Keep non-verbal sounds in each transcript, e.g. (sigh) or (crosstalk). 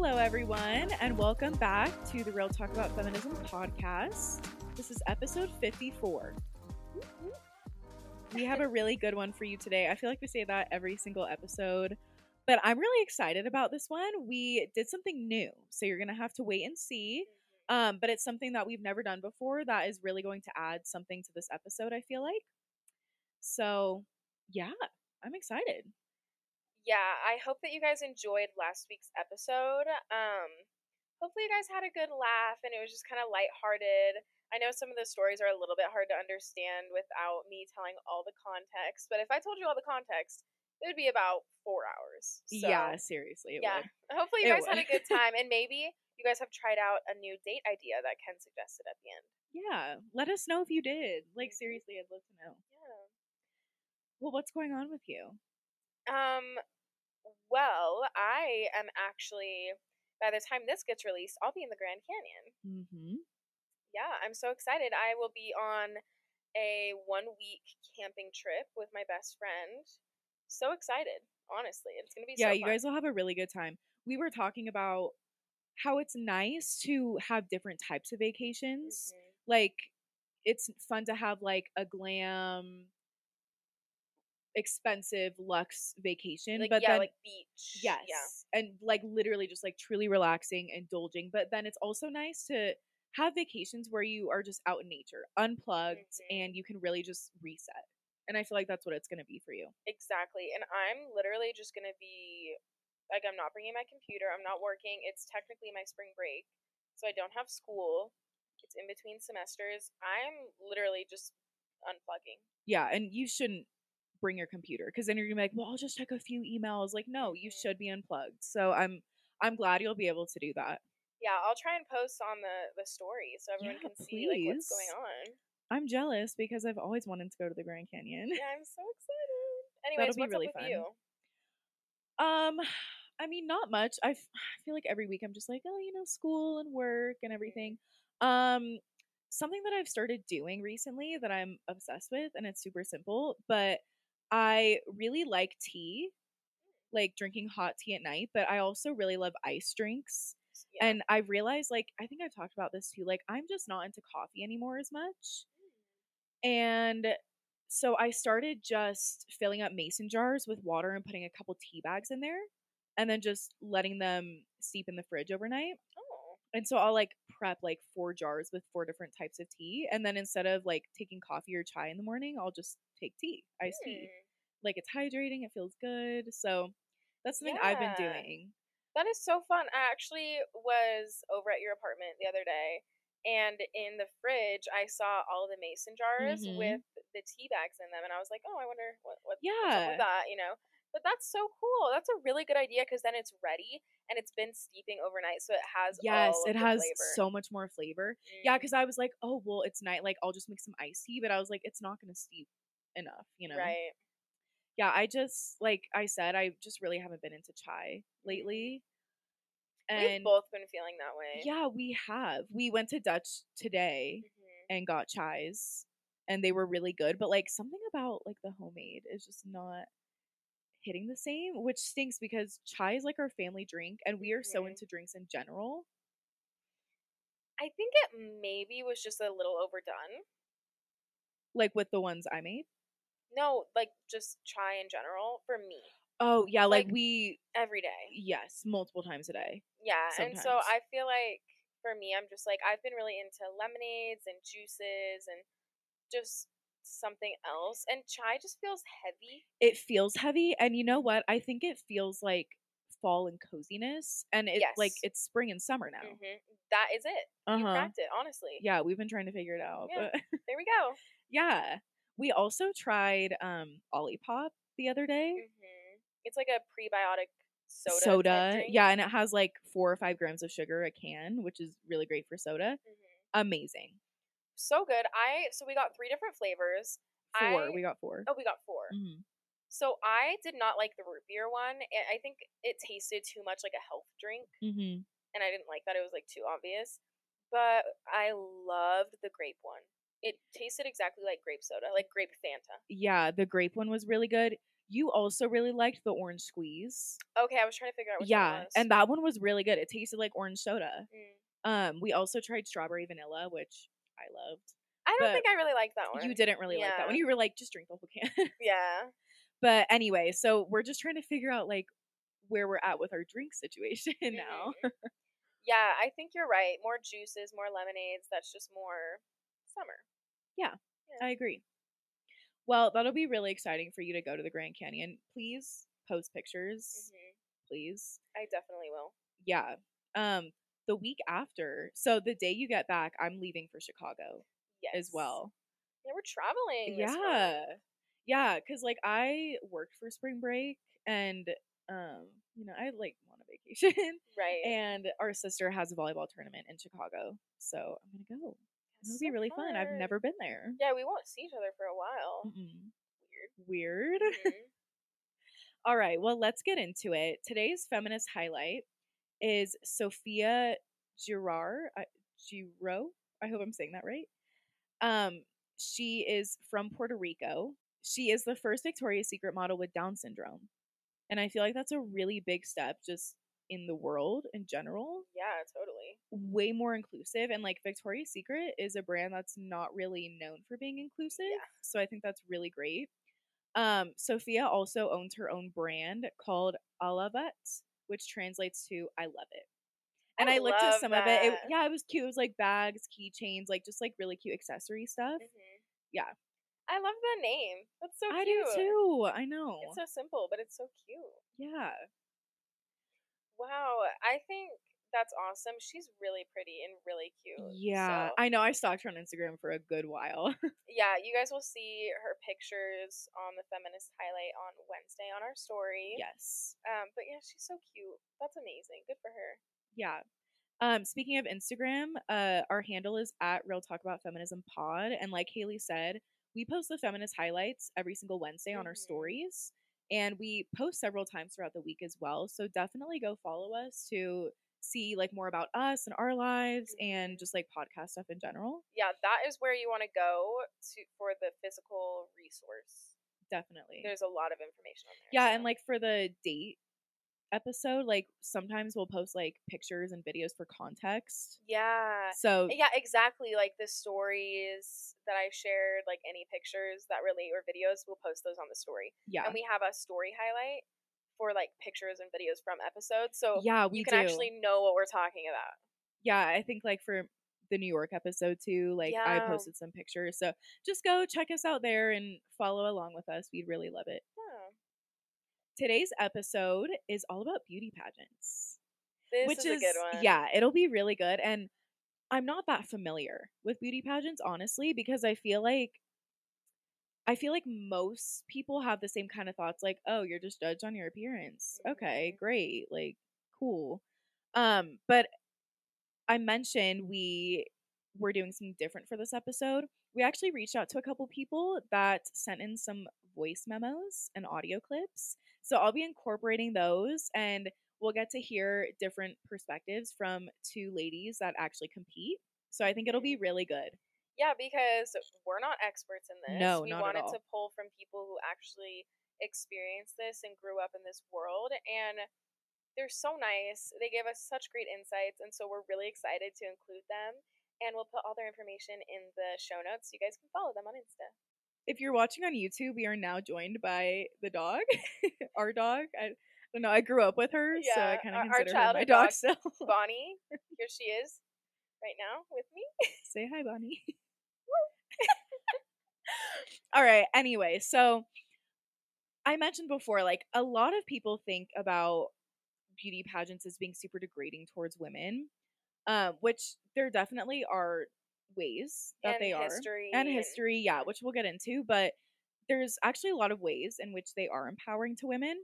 Hello, everyone, and welcome back to the Real Talk About Feminism podcast. This is episode 54. We have a really good one for you today. I feel like we say that every single episode, but I'm really excited about this one. We did something new, so you're going to have to wait and see. Um, but it's something that we've never done before that is really going to add something to this episode, I feel like. So, yeah, I'm excited. Yeah, I hope that you guys enjoyed last week's episode. Um, hopefully, you guys had a good laugh and it was just kind of lighthearted. I know some of the stories are a little bit hard to understand without me telling all the context, but if I told you all the context, it would be about four hours. So, yeah, seriously. It yeah. would. Hopefully, It you guys had a good time, and maybe you guys have tried out a new date idea that Ken suggested at the end. Yeah, let us know if you did. Like, seriously, I'd love to know. Yeah. Well, what's going on with you? Um, well, I am actually, by the time this gets released, I'll be in the Grand Canyon. Mm-hmm. Yeah, I'm so excited. I will be on a one week camping trip with my best friend. So excited, honestly. It's going to be Yeah, so you guys will have a really good time. We were talking about how it's nice to have different types of vacations. Mhm. Like, it's fun to have like a glam, expensive luxe vacation, Like, but yeah, then like beach. Yes. Yeah. And like literally just like truly relaxing, indulging. But then it's also nice to have vacations where you are just out in nature, unplugged, Mhm. and you can really just reset. And I feel like that's what it's going to be for you. Exactly. And I'm literally just going to be like, I'm not bringing my computer. I'm not working. It's technically my spring break. So I don't have school. It's in between semesters. I'm literally just unplugging. Yeah. And you shouldn't bring your computer because then you're to be like, well, I'll just check a few emails. Like, no, you Mhm. should be unplugged. So I'm. I'm glad you'll be able to do that. Yeah, I'll try and post on the the story so everyone Yeah, can see like what's going on. I'm jealous because I've always wanted to go to the Grand Canyon. Yeah, I'm so excited. (laughs) Anyways, That'll be really fun. you? Um, (sighs) I mean, not much. I f- (sighs) I feel like every week I'm just like, oh, you know, school and work and everything. Um, something that I've started doing recently that I'm obsessed with, and it's super simple, but I really like tea, like drinking hot tea at night. But I also really love ice drinks. Yeah. And I realized, like, I think I've talked about this too. Like, I'm just not into coffee anymore as much. Mm. And so I started just filling up mason jars with water and putting a couple tea bags in there and then just letting them steep in the fridge overnight. oh, And so I'll like prep like four jars with four different types of tea. And then instead of like taking coffee or chai in the morning, I'll just take tea, iced tea. hmm. Like it's hydrating, it feels good. So that's something I've been doing. That is so fun. I actually was over at your apartment the other day, and in the fridge, I saw all the mason jars Mhm. with the tea bags in them, and I was like, "Oh, I wonder what, what what's up Yeah. with that," you know. But that's so cool. That's a really good idea because then it's ready and it's been steeping overnight, so it has Yes, it has flavor. so much more flavor. Yeah, Mm, because I was like, oh, well, it's night. Like, I'll just make some iced tea. But I was like, it's not going to steep enough, you know? right. yeah, I just like I said, I just really haven't been into chai lately. We've And both been feeling that way. yeah, we have. We went to Dutch today Mhm. and got chais and they were really good, but like something about like the homemade is just not hitting the same, which stinks because chai is like our family drink and we are so Mhm. into drinks in general. I think it maybe was just a little overdone. Like with the ones I made. No, like just chai in general for me Oh, yeah, like, Like- we every day. yes, multiple times a day. Yeah, and so I feel like for me, I'm just like I've been really into lemonades and juices and just something else. And chai just feels heavy. it feels heavy and you know what i think it feels like fall and coziness and it's like it's spring and summer now hmm That is it. You uh-huh cracked it, honestly. yeah we've been trying to figure it out Yeah. but There we go. (laughs) yeah we also tried um olipop the other day hmm It's like a prebiotic soda. soda, yeah and it has like four or five grams of sugar a can which is really great for soda Mhm. amazing So good. I so we got three different flavors. four I- we got four Oh, we got 4 Mhm. So I did not like the root beer one. I think it tasted too much like a health drink. Mhm. and I didn't like that. It was like too obvious. But I loved the grape one. It tasted exactly like grape soda, like grape Fanta. yeah the grape one was really good You also really liked the orange squeeze. Okay, I was trying to figure out which yeah, was. and that one was really good. It tasted like orange soda. Mm. Um, we also tried strawberry vanilla, which I loved. I don't think I really like that one. You didn't really like that one. You were like, just drink the whole can. (laughs) Yeah. but anyway, so we're just trying to figure out like where we're at with our drink situation (laughs) now. Mhm. yeah, I think you're right. More juices, more lemonades. That's just more summer. Yeah. I agree. Well, that'll be really exciting for you to go to the Grand Canyon. Please post pictures, hmm please. I definitely will. Yeah. Um the week after, so the day you get back, I'm leaving for Chicago Yes. as well. Yeah, we're traveling. Yeah. Yeah, cuz like I worked for spring break and um you know, I like want a vacation (laughs) Right. and our sister has a volleyball tournament in Chicago. So I'm going to It'll So be really fun. I've never been there. Yeah, we won't see each other for a while. Mm-mm. Weird. Weird. (laughs) Mhm. All right, well, let's get into it. Today's feminist highlight is Sofia Girard. Uh, Giro. I hope I'm saying that right. Um, she is from Puerto Rico. She is the first Victoria's Secret model with Down syndrome. And I feel like that's a really big step just in the world in general. yeah, totally. Way more inclusive. And like Victoria's Secret is a brand that's not really known for being inclusive. Yeah. So I think that's really great. Um, Sofia also owns her own brand called Alavett, which translates to I love it. And I, looked at some of it. it. Yeah, it was cute. It was like bags, keychains, like just like really cute accessory stuff. Mhm. Yeah. I love the name. That's so I do too. I know. It's so simple, but it's so cute. yeah. Wow, I think that's awesome. She's really pretty and really cute. Yeah. So, I know. I stalked her on Instagram for a good while. (laughs) yeah, you guys will see her pictures on the feminist highlight on Wednesday on our story. yes. Um, but yeah, she's so cute. That's amazing. Good for her. Yeah. Um, speaking of Instagram, uh, our handle is at Real Talk About Feminism Pod, and like Haley said, we post the feminist highlights every single Wednesday on our Mhm. stories, and we post several times throughout the week as well. So definitely go follow us to see like more about us and our lives and Mhm. just like podcast stuff in general. Yeah, that is where you want to go to for the physical resource. Definitely. There's a lot of information on there. yeah, so- and like for the date episode, like sometimes we'll post like pictures and videos for context. yeah, So yeah, exactly. Like the stories that I shared, like any pictures that relate or videos, we'll post those on the story. yeah. And we have a story highlight for like pictures and videos from episodes, so yeah, we you can do. actually know what we're talking about. yeah, I think like for the New York episode too, like I posted some pictures. So just go check us out there and follow along with us. We'd really love it. Yeah, Today's episode is all about beauty pageants. this which is, a good one. Yeah, it'll be really good. And I'm not that familiar with beauty pageants, honestly, because I feel like I feel like most people have the same kind of thoughts like, oh, you're just judged on your appearance. Okay, Mhm. great. Like, cool. Um, but I mentioned we were doing something different for this episode. We actually reached out to a couple people that sent in some voice memos and audio clips. So I'll be incorporating those and we'll get to hear different perspectives from two ladies that actually compete. So I think it'll be really good. Yeah, because we're not experts in this. No, we not at wanted all. to pull from people who actually experienced this and grew up in this world and they're so nice. They gave us such great insights and so we're really excited to include them and we'll put all their information in the show notes so you guys can follow them on Insta. If you're watching on YouTube, we are now joined by the dog, (laughs) our dog. I don't know. I grew up with her, so I kind of our consider her my dog dog. still. Bonnie, (laughs) here she is right now with me. Say hi, Bonnie. (laughs) All right. Anyway, so I mentioned before, like a lot of people think about beauty pageants as being super degrading towards women, um, which there definitely are ways that and they are history and history, yeah, which we'll get into, but there's actually a lot of ways in which they are empowering to women.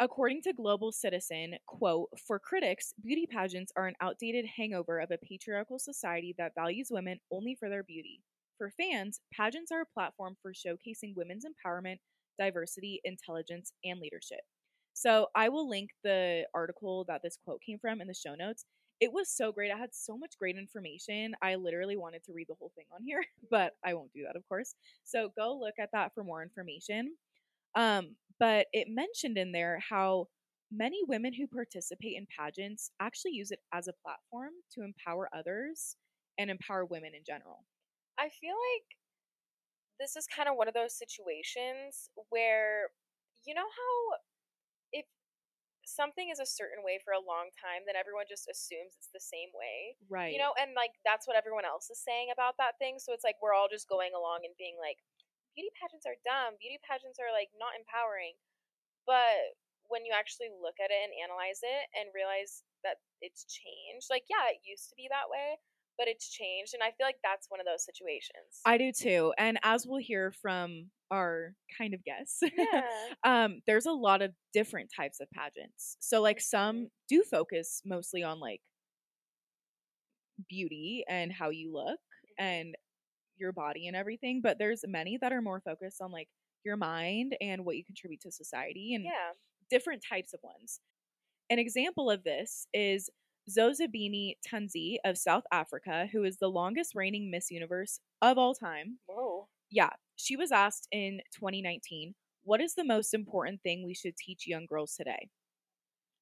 According to Global Citizen, quote, for critics, beauty pageants are an outdated hangover of a patriarchal society that values women only for their beauty. For fans, pageants are a platform for showcasing women's empowerment, diversity, intelligence, and leadership. So I will link the article that this quote came from in the show notes. It was so great. I had so much great information. I literally wanted to read the whole thing on here, (laughs) but I won't do that, of course. So go look at that for more information. Um, but it mentioned in there how many women who participate in pageants actually use it as a platform to empower others and empower women in general. I feel like this is kind of one of those situations where you know how if something is a certain way for a long time then everyone just assumes it's the same way Right. you know and like that's what everyone else is saying about that thing so it's like we're all just going along and being like beauty pageants are dumb beauty pageants are like not empowering but when you actually look at it and analyze it and realize that it's changed like yeah it used to be that way but it's changed and i feel like that's one of those situations I do too. And as we'll hear from our kind of guests, (laughs) yeah um, there's a lot of different types of pageants. So like some do focus mostly on like beauty and how you look and your body and everything, but there's many that are more focused on like your mind and what you contribute to society and yeah different types of ones. An example of this is Zozibini Tunzi of South Africa, who is the longest reigning Miss Universe of all time. whoa Yeah, she was asked in 2019, What is the most important thing we should teach young girls today?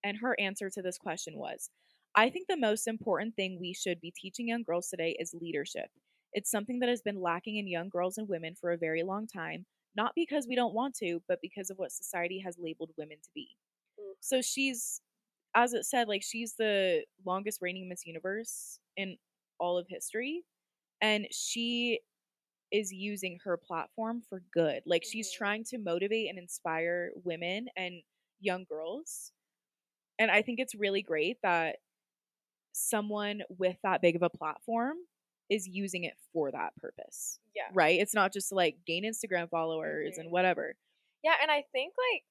And her answer to this question was, I think the most important thing we should be teaching young girls today is leadership. It's something that has been lacking in young girls and women for a very long time, not because we don't want to, but because of what society has labeled women to be. Ooh. So she's, as it said, like she's the longest reigning Miss Universe in all of history. And she is using her platform for good. Like she's Mhm. trying to motivate and inspire women and young girls. And I think it's really great that someone with that big of a platform is using it for that purpose. yeah Right? It's not just to like gain Instagram followers and Mhm. whatever. Yeah, and I think like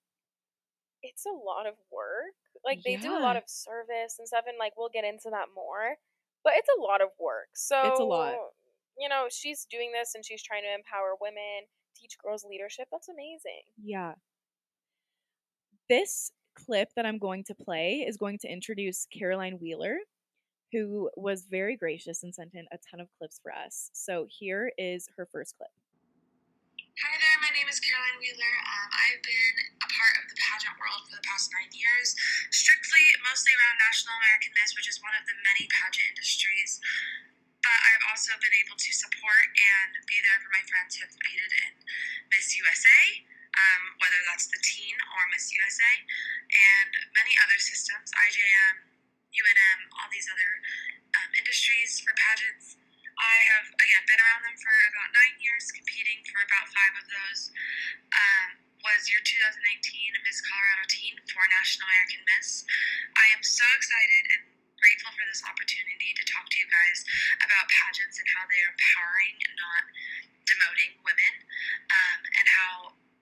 it's a lot of work. Like they do a lot of service and stuff, and like we'll get into that more. But it's a lot of work. So It's a lot. You know, she's doing this and she's trying to empower women, teach girls leadership. That's amazing. Yeah. This clip that I'm going to play is going to introduce Caroline Wheeler, who was very gracious and sent in a ton of clips for us. So here is her first clip. Hi there, my name is Caroline Wheeler. Um, I've been world for the past nine years, strictly mostly around National American Miss, which is one of the many pageant industries. But I've also been able to support and be there for my friends who have competed in Miss USA, um, whether that's the teen or Miss USA, and many other systems, IJM, UNM, all these other um, industries for pageants. I have again been around them for about nine years, competing for about five of those. Um, was your 2019 Miss Colorado Teen for National American Miss. I am so excited and grateful for this opportunity to talk to you guys about pageants and how they are empowering and not demoting women, um, and how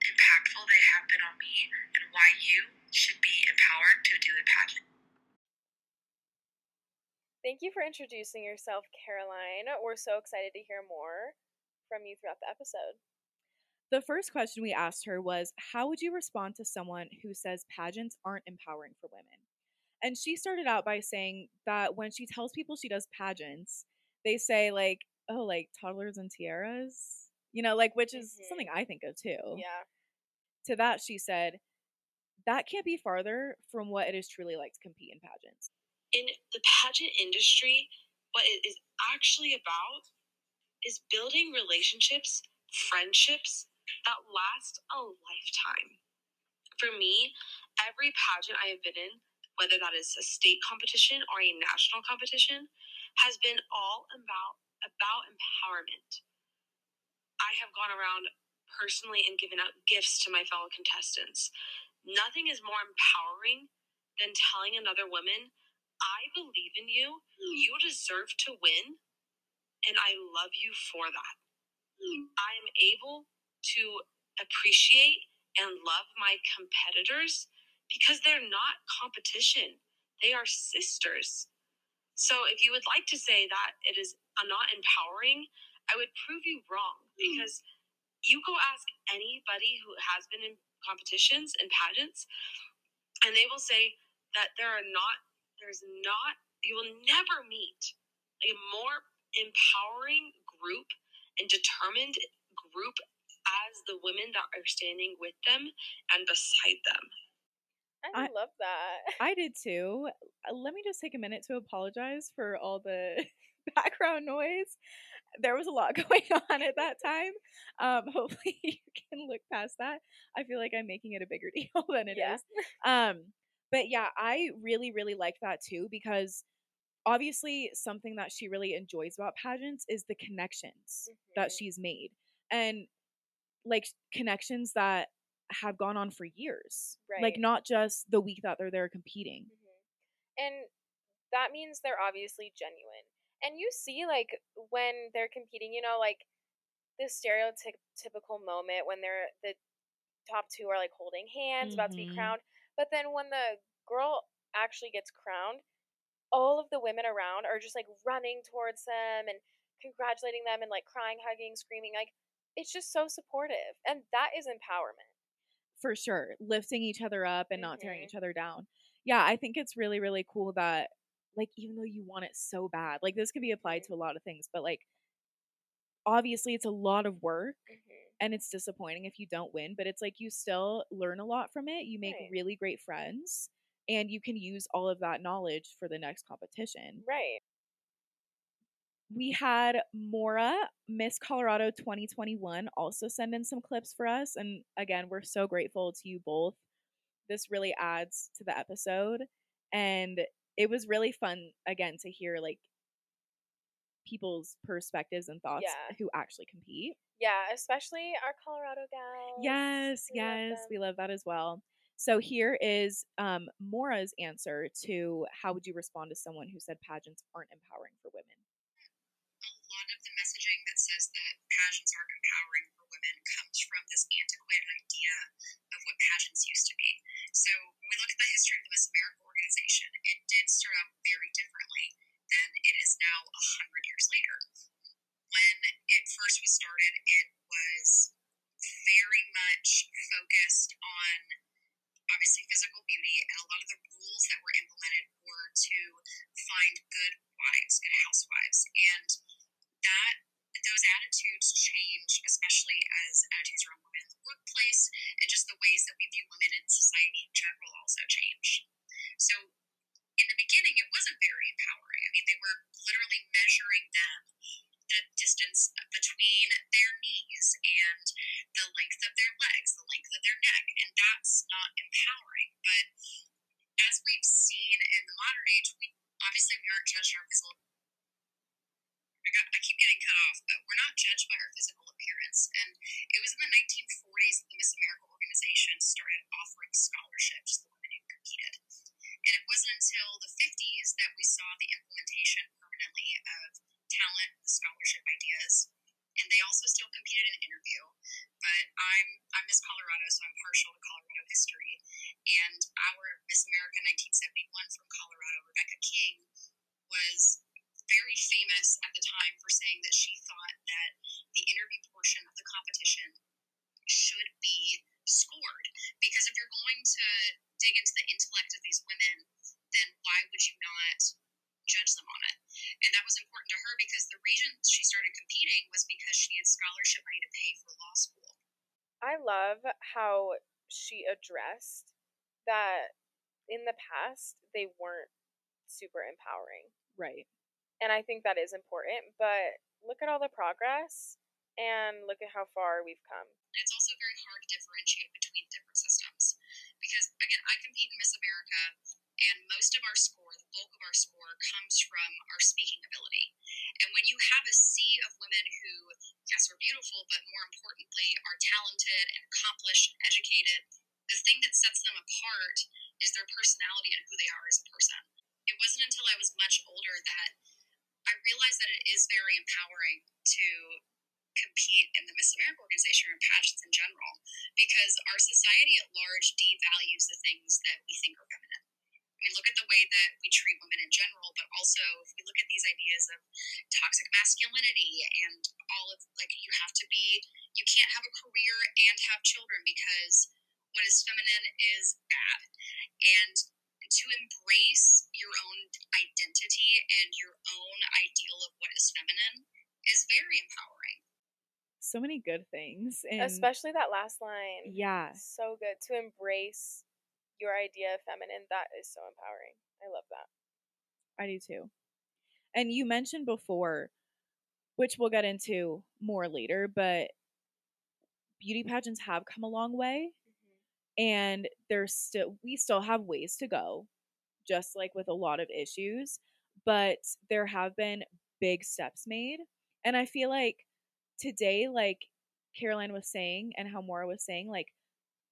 impactful they have been on me, and why you should be empowered to do a pageant. Thank you for introducing yourself, Caroline. We're so excited to hear more from you throughout the episode. The first question we asked her was How would you respond to someone who says pageants aren't empowering for women? And she started out by saying that when she tells people she does pageants, they say, like, oh, like toddlers and tiaras, you know, like, which is Mhm. something I think of too. Yeah. To that, she said, that can't be farther from what it is truly like to compete in pageants. in the pageant industry, what it is actually about is building relationships, friendships that last a lifetime. For me, every pageant I have been in, whether that is a state competition or a national competition, has been all about about empowerment. I have gone around personally and given out gifts to my fellow contestants. Nothing is more empowering than telling another woman I believe in you. You deserve to win, and I love you for that. I am able to appreciate and love my competitors because they're not competition, they are sisters. So, if you would like to say that it is not empowering, I would prove you wrong hmm. because you go ask anybody who has been in competitions and pageants, and they will say that there are not there's not you will never meet a more empowering group and determined group as the women that are standing with them and beside them. I, I- love that. (laughs) I did too. Uh, Let me just take a minute to apologize for all the (laughs) background noise. There was a lot (laughs) going on at that time. Um, hopefully, you can look past that. I feel like I'm making it a bigger deal than it is. Yeah. Um, but yeah, I really, really like that too because obviously something that she really enjoys about pageants is the connections that Mhm. she's made and like connections that have gone on for years. Like not just the week that they're there competing. Mhm. And that means they're obviously genuine. And you see, like, when they're competing, you know, like the stereotypical moment when they're the top two are like holding hands, about to be Mhm. crowned. But then when the girl actually gets crowned, all of the women around are just like running towards them and congratulating them and like crying, hugging, screaming. Like, it's just so supportive. And that is empowerment. for sure lifting each other up and not tearing Mhm. each other down yeah i think it's really really cool that like even though you want it so bad like this could be applied to a lot of things but like obviously it's a lot of work Mm-hmm. and it's disappointing if you don't win but it's like you still learn a lot from it you make Right. really great friends and you can use all of that knowledge for the next competition Right. We had Maura, Miss Colorado 2021, also send in some clips for us. And again, we're so grateful to you both. This really adds to the episode. And it was really fun, again, to hear like people's perspectives and thoughts Yeah. who actually compete. Yeah, especially our Colorado gals. Yes, We yes, them. we love that as well. So here is um, Maura's answer to how would you respond to someone who said pageants aren't empowering for women? a lot of the messaging that says that pageants aren't empowering for women comes from this antiquated idea of what pageants used to be. So when we look at the history of the Miss America organization, it did start out very differently than it is now a hundred years later. When it first was started, it was very much focused on obviously physical beauty, and a lot of the rules that were implemented were to find good wives, good housewives, and that those attitudes change, especially as attitudes around women in the workplace and just the ways that we view women in society in general also change. So in the beginning, it wasn't very empowering. I mean, they were literally measuring them the distance between their knees and the length of their legs, the length of their neck, and that's not empowering. But as we've seen in the modern age, we obviously we aren't judged our physical. I, got, I keep getting cut off, but we're not judged by our physical appearance. And it was in the 1940s that the Miss America organization started offering scholarships to the women who competed. And it wasn't until the 50s that we saw the implementation permanently of talent, scholarship ideas. And they also still competed in interview. But I'm I'm Miss Colorado, so I'm partial to Colorado history. And our Miss America 1971 from Colorado, Rebecca King, was very famous at the time for saying that she thought that the interview portion of the competition should be scored. Because if you're going to dig into the intellect of these women, then why would you not judge them on it? And that was important to her because the reason she started competing was because she needed scholarship money to pay for law school. I love how she addressed that in the past they weren't super empowering. Right. And I think that is important, but look at all the progress and look at how far we've come. It's also very hard to differentiate between different systems. Because, again, I compete in Miss America, and most of our score, the bulk of our score, comes from our speaking ability. And when you have a sea of women who, yes, are beautiful, but more importantly, are talented and accomplished and educated, the thing that sets them apart is their personality and who they are as a person. It wasn't until I was much older that I realized that it is very empowering to compete in the Miss America organization or in pageants in general because our society at large devalues the things that we think are feminine. I mean, look at the way that we treat women in general, but also if we look at these ideas of toxic masculinity and all of like you have to be, you can't have a career and have children because what is feminine is bad. And to embrace your own identity and your own ideal of what is feminine is very empowering. so many good things. And Especially that last line. yeah, So good. To embrace your idea of feminine, that is so empowering. I love that. I do too. And you mentioned before, which we'll get into more later, but beauty mm-hmm. pageants have come a long way and there's still we still have ways to go just like with a lot of issues but there have been big steps made and i feel like today like caroline was saying and how maura was saying like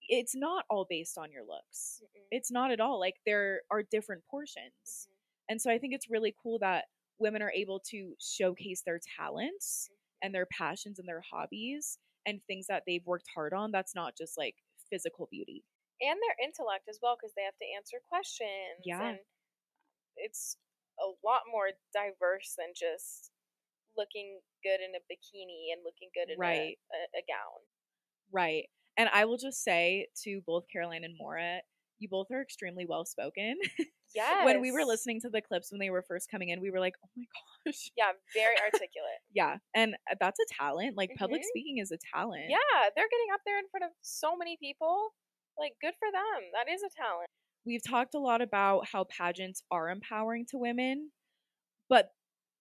it's not all based on your looks Mm-mm. it's not at all like there are different portions Mhm. and so i think it's really cool that women are able to showcase their talents and their passions and their hobbies and things that they've worked hard on that's not just like physical beauty and their intellect as well because they have to answer questions Yeah. and it's a lot more diverse than just looking good in a bikini and looking good in Right. a, a, a gown Right. And I will just say to both Caroline and Maura, you both are extremely well spoken. yes (laughs) when we were listening to the clips when they were first coming in, we were like, oh my gosh. yeah very (laughs) articulate Yeah. And uh, that's a talent. Like public Mhm. speaking is a talent. yeah they're getting up there in front of so many people like good for them that is a talent We've talked a lot about how pageants are empowering to women, but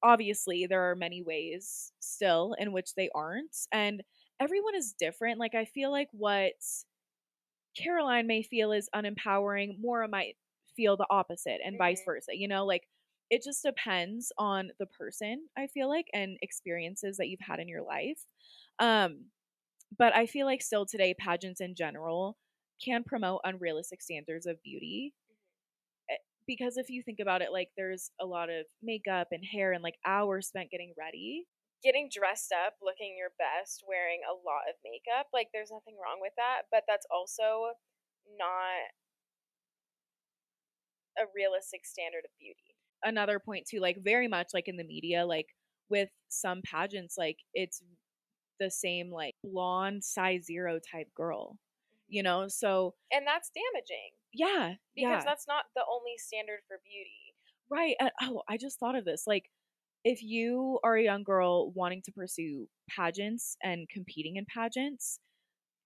obviously there are many ways still in which they aren't. And everyone is different. Like I feel like what Caroline may feel is unempowering, Maura might feel the opposite, and vice Mhm. versa. You know, like it just depends on the person, I feel like, and experiences that you've had in your life. Um, but I feel like still today, pageants in general can promote unrealistic standards of beauty. Eh, Because if you think about it, like there's a lot of makeup and hair and like hours spent getting ready. Getting dressed up, looking your best, wearing a lot of makeup, like there's nothing wrong with that, but that's also not a realistic standard of beauty. another point too like very much like in the media like with some pageants like it's the same like blonde size zero type girl you mm-hmm. know so And that's damaging yeah because yeah that's not the only standard for beauty. right and, oh i just thought of this like if you are a young girl wanting to pursue pageants and competing in pageants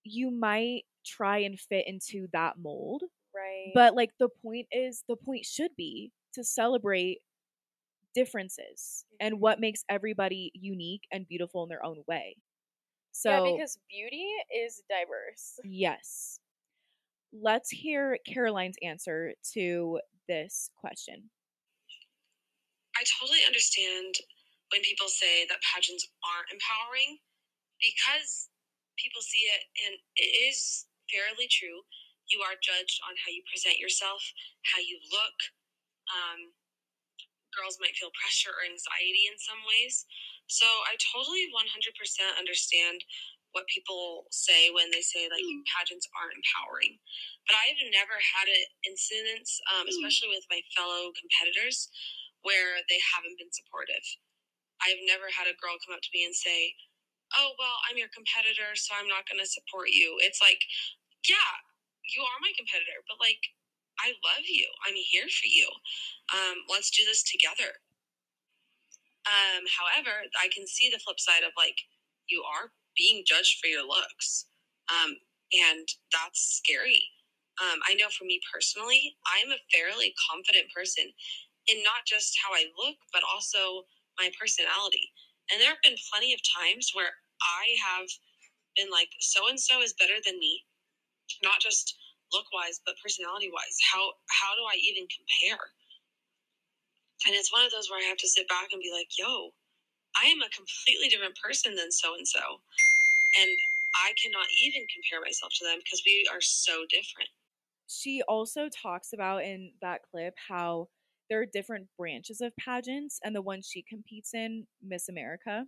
you might try and fit into that mold Right. but like the point is the point should be to celebrate differences and Mhm. what makes everybody unique and beautiful in their own way so yeah, because beauty is diverse. yes let's hear caroline's answer to this question I totally understand when people say that pageants aren't empowering because people see it and it is fairly true. You are judged on how you present yourself, how you look. Um, girls might feel pressure or anxiety in some ways. So I totally 100% understand what people say when they say like pageants aren't empowering. But I've never had an incident, um, especially with my fellow competitors, where they haven't been supportive. I've never had a girl come up to me and say, Oh, well, I'm your competitor, so I'm not going to support you. It's like, yeah, you are my competitor, but like, I love you. I'm here for you. Um, let's do this together. Um, however, I can see the flip side of like, you are being judged for your looks. Um, and that's scary. Um, I know for me personally, I'm a fairly confident person in not just how I look, but also my personality. And there have been plenty of times where I have been like, so and so is better than me, not just look wise, but personality wise. How how do I even compare? And it's one of those where I have to sit back and be like, yo, I am a completely different person than so and so. And I cannot even compare myself to them because we are so different. she also talks about in that clip how there are different branches of pageants and the one she competes in miss america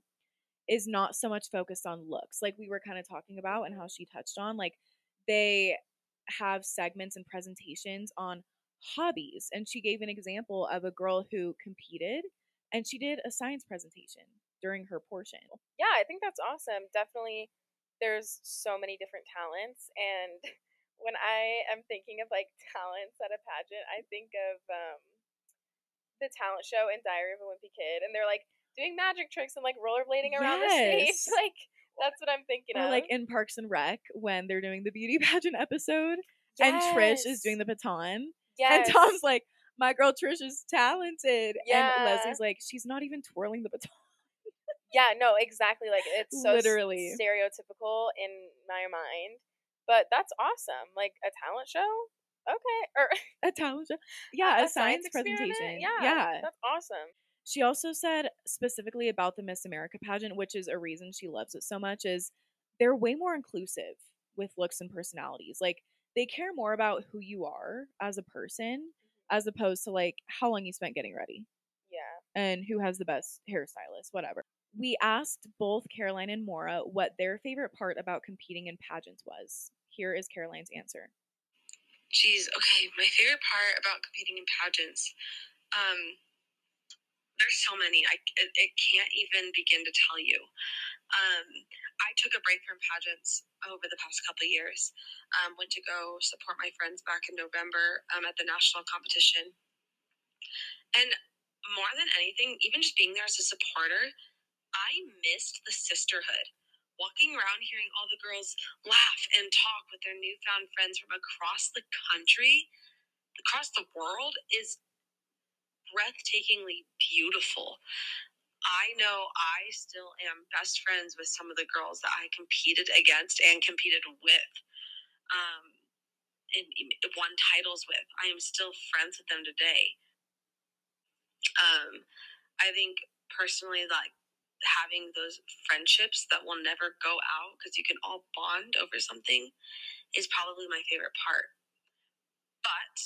is not so much focused on looks like we were kind of talking about and how she touched on like they have segments and presentations on hobbies and she gave an example of a girl who competed and she did a science presentation during her portion Yeah, I think that's awesome. Definitely there's so many different talents and (laughs) when I am thinking of like talents at a pageant, I think of um the talent show in Diary of a Wimpy Kid and they're like doing magic tricks and like rollerblading around the stage. (laughs) Like That's what I'm thinking Or of. like in Parks and Rec when they're doing the beauty (laughs) pageant episode and Trish is doing the baton. yes. And Tom's like, My girl Trish is talented. Yeah. And Leslie's like, She's not even twirling the baton. Yeah, no, exactly. Like it's so Literally. stereotypical in my mind. But that's awesome. Like a talent show? Okay. Or (laughs) A talent show. Yeah, a, science science, presentation. Yeah. yeah. That's awesome. She also said specifically about the Miss America pageant, which is a reason she loves it so much, is they're way more inclusive with looks and personalities. Like they care more about who you are as a person mm-hmm. as opposed to like how long you spent getting ready Yeah. and who has the best hairstylist, whatever. We asked both Caroline and Maura what their favorite part about competing in pageants was. Here is Caroline's answer. Geez, okay. My favorite part about competing in pageants, um, there's so many. I it, it can't even begin to tell you. Um, I took a break from pageants over the past couple years. Um, went to go support my friends back in November um, at the national competition, and more than anything, even just being there as a supporter, I missed the sisterhood. Walking around hearing all the girls laugh and talk with their newfound friends from across the country, across the world, is breathtakingly beautiful. I know I still am best friends with some of the girls that I competed against and competed with, um, and won titles with. I am still friends with them today. Um, I think personally, like having those friendships that will never go out because you can all bond over something is probably my favorite part. But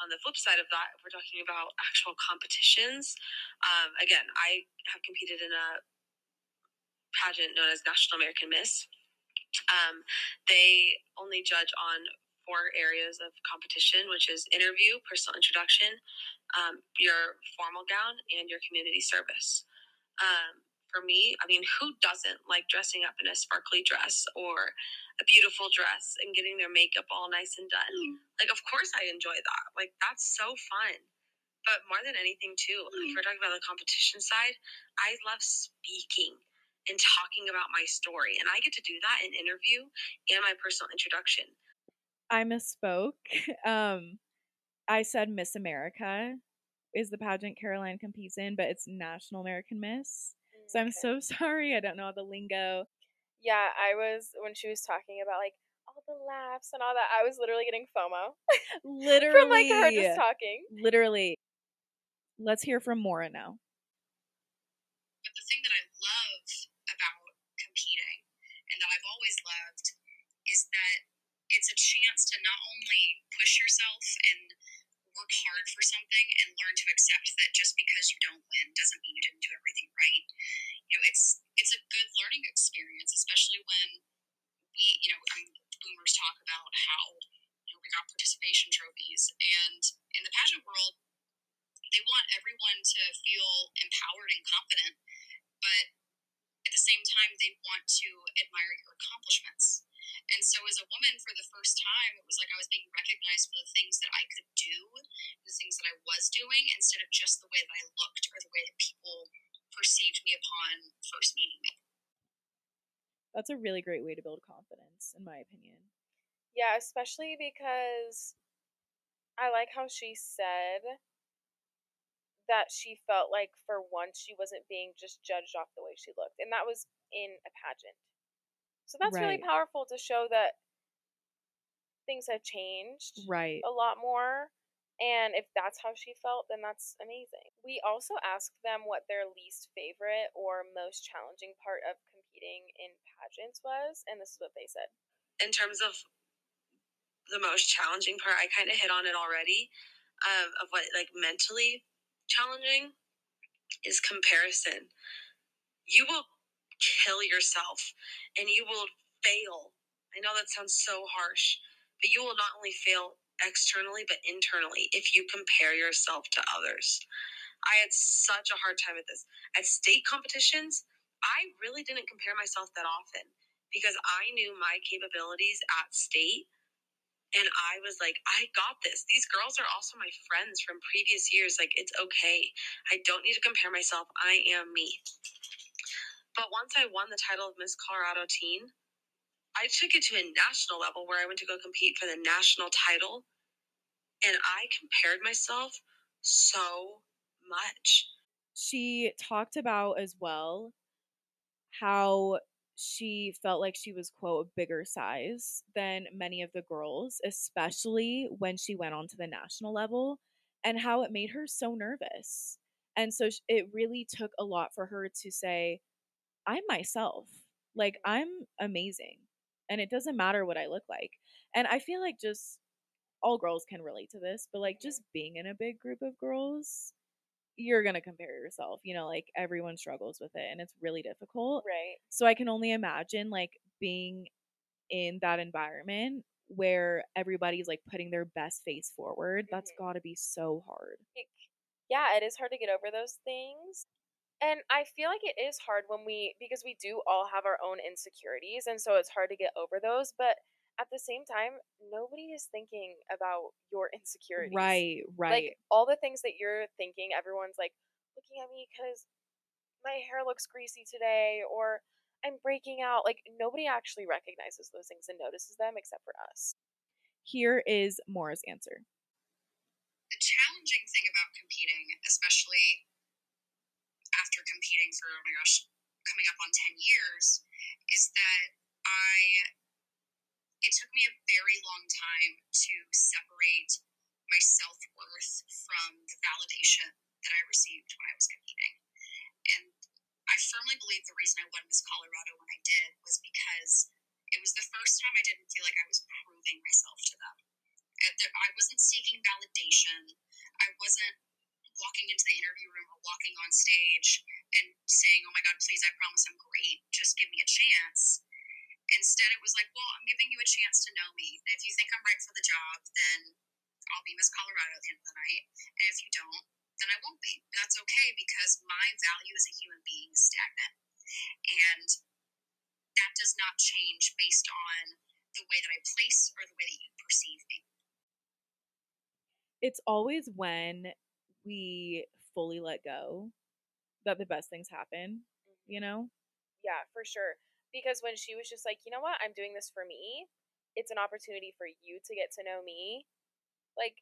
on the flip side of that, if we're talking about actual competitions, um, again, I have competed in a pageant known as National American Miss. Um, they only judge on four areas of competition, which is interview, personal introduction, um, your formal gown, and your community service. Um, for me, I mean, who doesn't like dressing up in a sparkly dress or a beautiful dress and getting their makeup all nice and done? Like, of course, I enjoy that. Like, that's so fun. But more than anything, too, if we're talking about the competition side, I love speaking and talking about my story. And I get to do that in interview and my personal introduction. I misspoke. (laughs) Um, I said Miss America is the pageant Caroline competes in, but it's National American Miss. So I'm so (laughs) sorry. I don't know all the lingo. Yeah, I was when she was talking about like all the laughs and all that. I was literally getting FOMO Literally, (laughs) from like her just talking. literally. Let's hear from Maura now. But the thing that I love about competing and that I've always loved is that it's a chance to not only push yourself and work hard for something and learn to accept that just because you don't win doesn't mean you didn't do everything right. You know, it's it's a good learning experience, especially when we, you know, I mean, boomers talk about how you know we got participation trophies, and in the pageant world, they want everyone to feel empowered and confident but at the same time they want to admire your accomplishments and so as a woman for the first time it was like i was being recognized for the things that i could do the things that i was doing instead of just the way that i looked or the way that people perceived me upon first meeting me That's a really great way to build confidence, in my opinion. Yeah, especially because I like how she said that she felt like for once she wasn't being just judged off the way she looked. And that was in a pageant. So that's really powerful to show that things have changed Right. a lot more. And if that's how she felt, then that's amazing. We also asked them what their least favorite or most challenging part of competing in pageants was, and this is what they said. in terms of the most challenging part, I kind of hit on it already. Um, of what like mentally challenging is comparison. You will kill yourself, and you will fail. I know that sounds so harsh, but you will not only fail externally but internally if you compare yourself to others. I had such a hard time with this. At state competitions, I really didn't compare myself that often because I knew my capabilities at state. And I was like, I got this. These girls are also my friends from previous years. Like, it's okay. I don't need to compare myself. I am me. But once I won the title of Miss Colorado Teen, I took it to a national level where I went to go compete for the national title. And I compared myself so much. She talked about as well how she felt like she was quote a bigger size than many of the girls especially when she went on to the national level and how it made her so nervous and so it really took a lot for her to say i'm myself like i'm amazing and it doesn't matter what i look like and i feel like just all girls can relate to this but like just being in a big group of girls you're going to compare yourself. You know, like everyone struggles with it and it's really difficult. Right. So I can only imagine like being in that environment where everybody's like putting their best face forward. That's Mhm. got to be so hard. Yeah, it is hard to get over those things. And I feel like it is hard when we, because we do all have our own insecurities. And so it's hard to get over those. But at the same time, nobody is thinking about your (laughs) insecurities. Right, right. Like all the things that you're thinking, everyone's like looking at me because my hair looks greasy today or I'm breaking out. Like nobody actually recognizes those things and notices them except for us. Here is Maura's answer. the challenging thing about competing, especially after competing for, oh my gosh, coming up on 10 years, is that I, it took me a very long time to separate my self worth from the validation that I received when I was competing. And I firmly believe the reason I won Miss Colorado when I did was because it was the first time I didn't feel like I was proving myself to them. I wasn't seeking validation. I wasn't walking into the interview room or walking on stage and saying, "Oh my God, please! I promise I'm great. Just give me a chance." Instead, it was like, "Well, I'm giving you a chance to know me. And if you think I'm right for the job, then I'll be Miss Colorado at the end of the night. And if you don't, then I won't be. That's okay because my value as a human being is stagnant, and that does not change based on the way that I place or the way that you perceive me." It's always when we fully let go that the best things happen, you mm-hmm. know? Yeah, for sure. Because when she was just like, you know what, I'm doing this for me, it's an opportunity for you to get to know me. Like,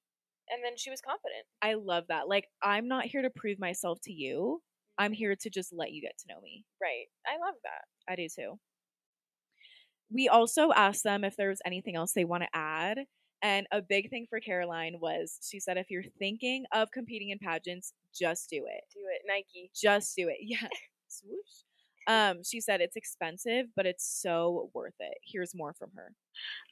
and then she was confident. I love that. Like, I'm not here to prove myself to you. I'm mm-hmm. here to just let you get to know me. Right. I love that. I do too. We also asked them if there was anything else they want to add. And a big thing for Caroline was she said, if you're thinking of competing in pageants, just do it. Do it, Nike. Just do it. (laughs) Yeah. Swoosh. Um, she said it's expensive, but it's so worth it. Here's more from her.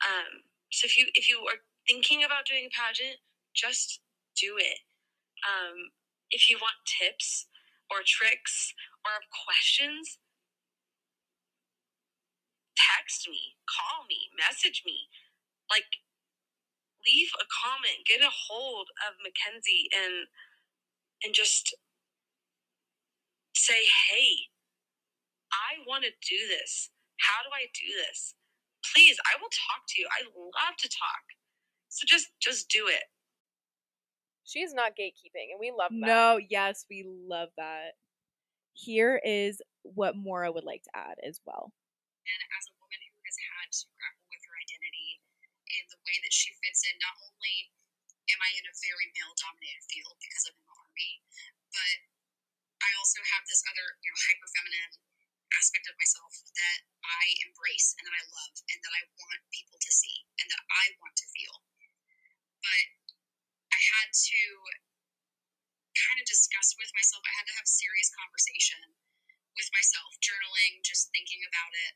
Um, so if you if you are thinking about doing a pageant, just do it. Um, if you want tips or tricks or questions, text me, call me, message me. Like, leave a comment, get a hold of Mackenzie, and and just say, "Hey, I want to do this. How do I do this? Please, I will talk to you. I love to talk. So just just do it." She's not gatekeeping, and we love that. No, yes, we love that. Here is what Maura would like to add as well. and as a woman who has had to grapple with her identity in the way that she fits in, not only am I in a very male dominated field because I'm in the army, but I also have this other, you know, hyper feminine aspect of myself that I embrace and that I love and that I want people to see and that I want to feel. But I had to kind of discuss with myself, I had to have serious conversation with myself, journaling, just thinking about it,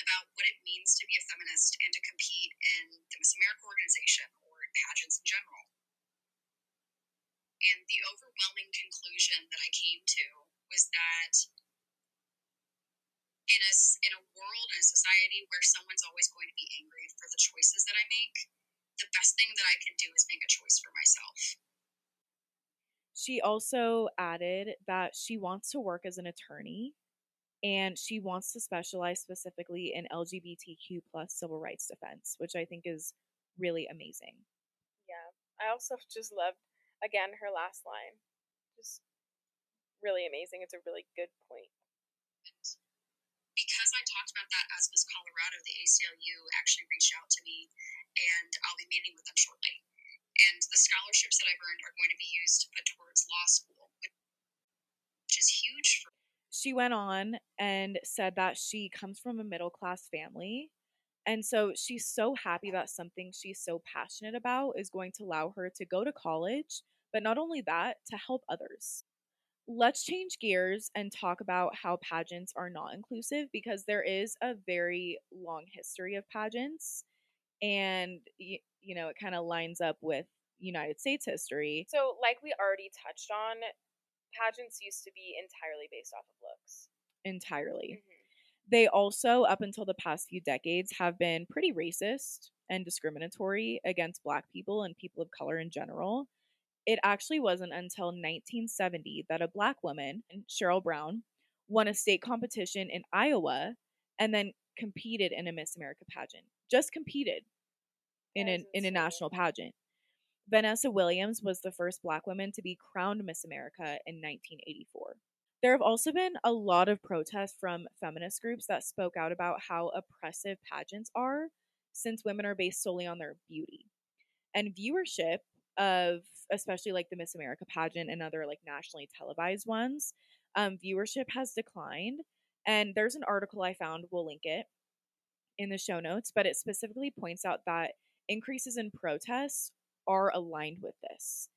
about what it means to be a feminist and to compete in the Miss America organization or in pageants in general. And the overwhelming conclusion that I came to was that in a, in a world, in a society where someone's always going to be angry for the choices that I make, the best thing that I can do is make a choice for myself. She also added that she wants to work as an attorney and she wants to specialize specifically in LGBTQ plus civil rights defense, which I think is really amazing. Yeah. I also (laughs) just loved, again, her last line. Just really amazing. It's a really good point. Because I talked about that as Miss Colorado, the ACLU actually reached out to me, and I'll be meeting with them shortly. And the scholarships that I've earned are going to be used to put towards law school, which is huge for she went on and said that she comes from a middle class family. And so she's so happy that something she's so passionate about is going to allow her to go to college, but not only that, to help others. Let's change gears and talk about how pageants are not inclusive because there is a very long history of pageants. And, you, you know, it kind of lines up with United States history. So, like we already touched on, pageants used to be entirely based off of looks. Entirely. Mm-hmm. They also, up until the past few decades, have been pretty racist and discriminatory against Black people and people of color in general. It actually wasn't until 1970 that a Black woman, Cheryl Brown, won a state competition in Iowa and then competed in a Miss America pageant. Just competed in That a, in a national pageant. Vanessa Williams was the first black woman to be crowned Miss America in 1984. There have also been a lot of protests from feminist groups that spoke out about how oppressive pageants are since women are based solely on their beauty. And viewership of especially like the Miss America pageant and other like nationally televised ones, um, viewership has declined. And there's an article I found, we'll link it in the show notes, but it specifically points out that increases in protests are aligned with this.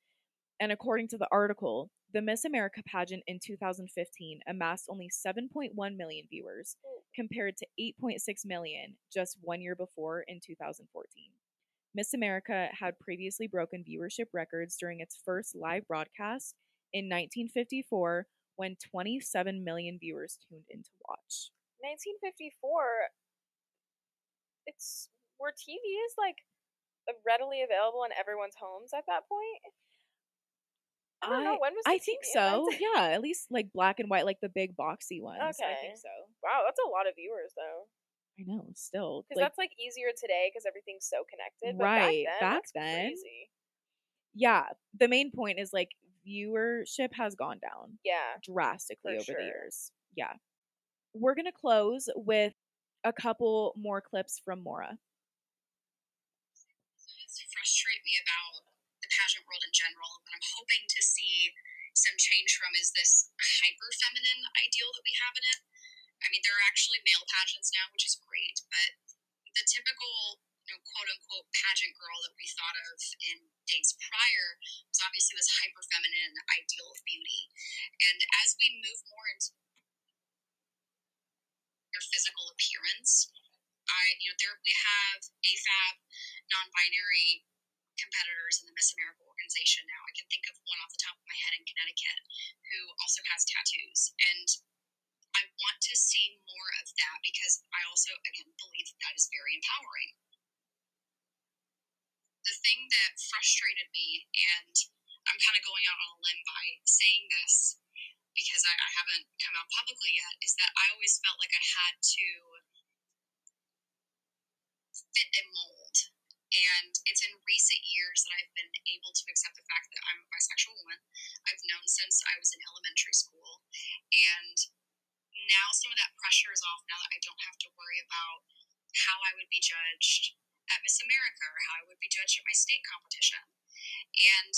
And according to the article, the Miss America pageant in 2015 amassed only 7.1 million viewers compared to 8.6 million just one year before in 2014. Miss America had previously broken viewership records during its first live broadcast in 1954 when 27 million viewers tuned in to watch. 1954, it's where TV is like readily available in everyone's homes at that point. I don't know when was. I think TV so. invented? Yeah, (laughs) at least like black and white, like the big boxy ones. Okay, I think so. Wow, that's a lot of viewers though. I know, still. Because Like, that's like easier today because everything's so connected. But Right, Back then, back then, Crazy. yeah, the main point is like viewership has gone down Yeah. drastically over the years. Yeah. We're going to close with a couple more clips from Maura. to frustrate me about the pageant world in general and what I'm hoping to see some change from is this hyper feminine ideal that we have in it. I mean, there are actually male pageants now, which is great, but the typical, you know, quote unquote pageant girl that we thought of in days prior was obviously this hyper feminine ideal of beauty. And as we move more into their physical appearance, I, you know, there we have AFAB non-binary competitors in the Miss America organization now. I can think of one off the top of my head in Connecticut who also has tattoos. And I want to see more of that because I also, again, believe that, that is very empowering. The thing that frustrated me, and I'm kind of going out on a limb by saying this because I, I haven't come out publicly yet, is that I always felt like I had to fit a mold. And it's in recent years that I've been able to accept the fact that I'm a bisexual woman. I've known since I was in elementary school. And now some of that pressure is off now that I don't have to worry about how I would be judged at Miss America or how I would be judged at my state competition. And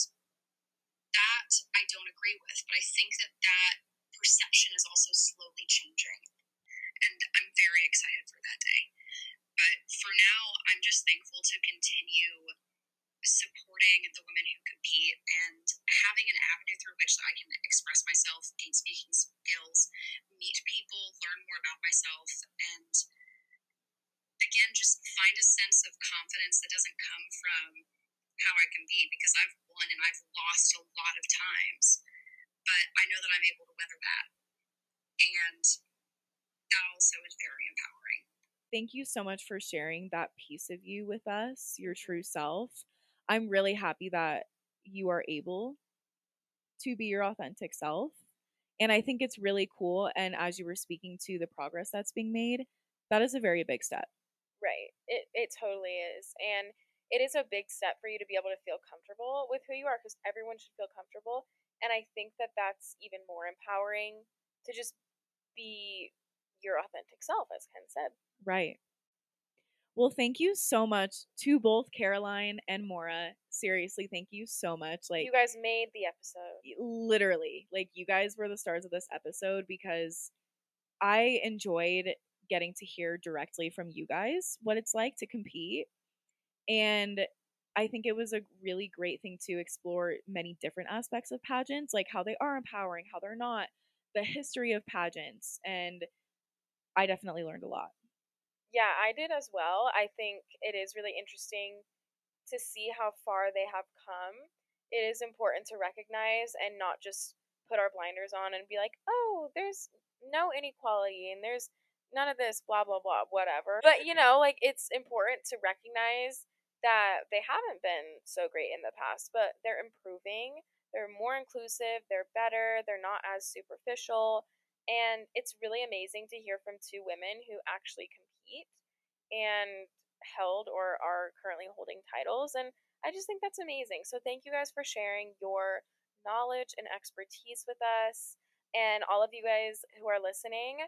that I don't agree with, but I think that that perception is also slowly changing. And I'm very excited for that day. But for now, I'm just thankful to continue supporting the women who compete and having an avenue through which I can express myself, gain speaking skills, meet people, learn more about myself, and again, just find a sense of confidence that doesn't come from how I compete because I've won and I've lost a lot of times, but I know that I'm able to weather that. And that also is very empowering. Thank you so much for sharing that piece of you with us, your true self. I'm really happy that you are able to be your authentic self. And I think it's really cool. And as you were speaking to the progress that's being made, that is a very big step. Right. It it totally is. And it is a big step for you to be able to feel comfortable with who you are because everyone should feel comfortable. And I think that that's even more empowering to just be your authentic self, as Ken said. Right. Well, thank you so much to both Caroline and Maura. Seriously, thank you so much. Like you guys made the episode. literally, like you guys were the stars of this episode because I enjoyed getting to hear directly from you guys what it's like to compete. And I think it was a really great thing to explore many different aspects of pageants, like how they are empowering, how they're not, the history of pageants, and I definitely learned a lot. Yeah, I did as well. I think it is really interesting to see how far they have come. It is important to recognize and not just put our blinders on and be like, oh, there's no inequality and there's none of this, blah, blah, blah, whatever. But, you (laughs) know, like it's important to recognize that they haven't been so great in the past, but they're improving. They're more inclusive, they're better, they're not as superficial. And it's really amazing to hear from two women who actually compete and held or are currently holding titles. And I just think that's amazing. So thank you guys for sharing your knowledge and expertise with us. And all of you guys who are listening,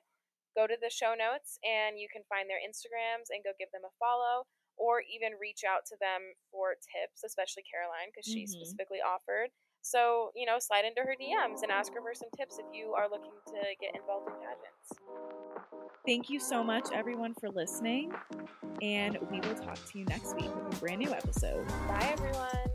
go to the show notes and you can find their Instagrams and go give them a follow or even reach out to them for tips, especially Caroline, because she Mhm. specifically offered. So, you know, slide into her DMs and ask her for some tips if you are looking to get involved in pageants. Thank you so much, everyone, for listening. And we will talk to you next week with a brand new episode. Bye, everyone.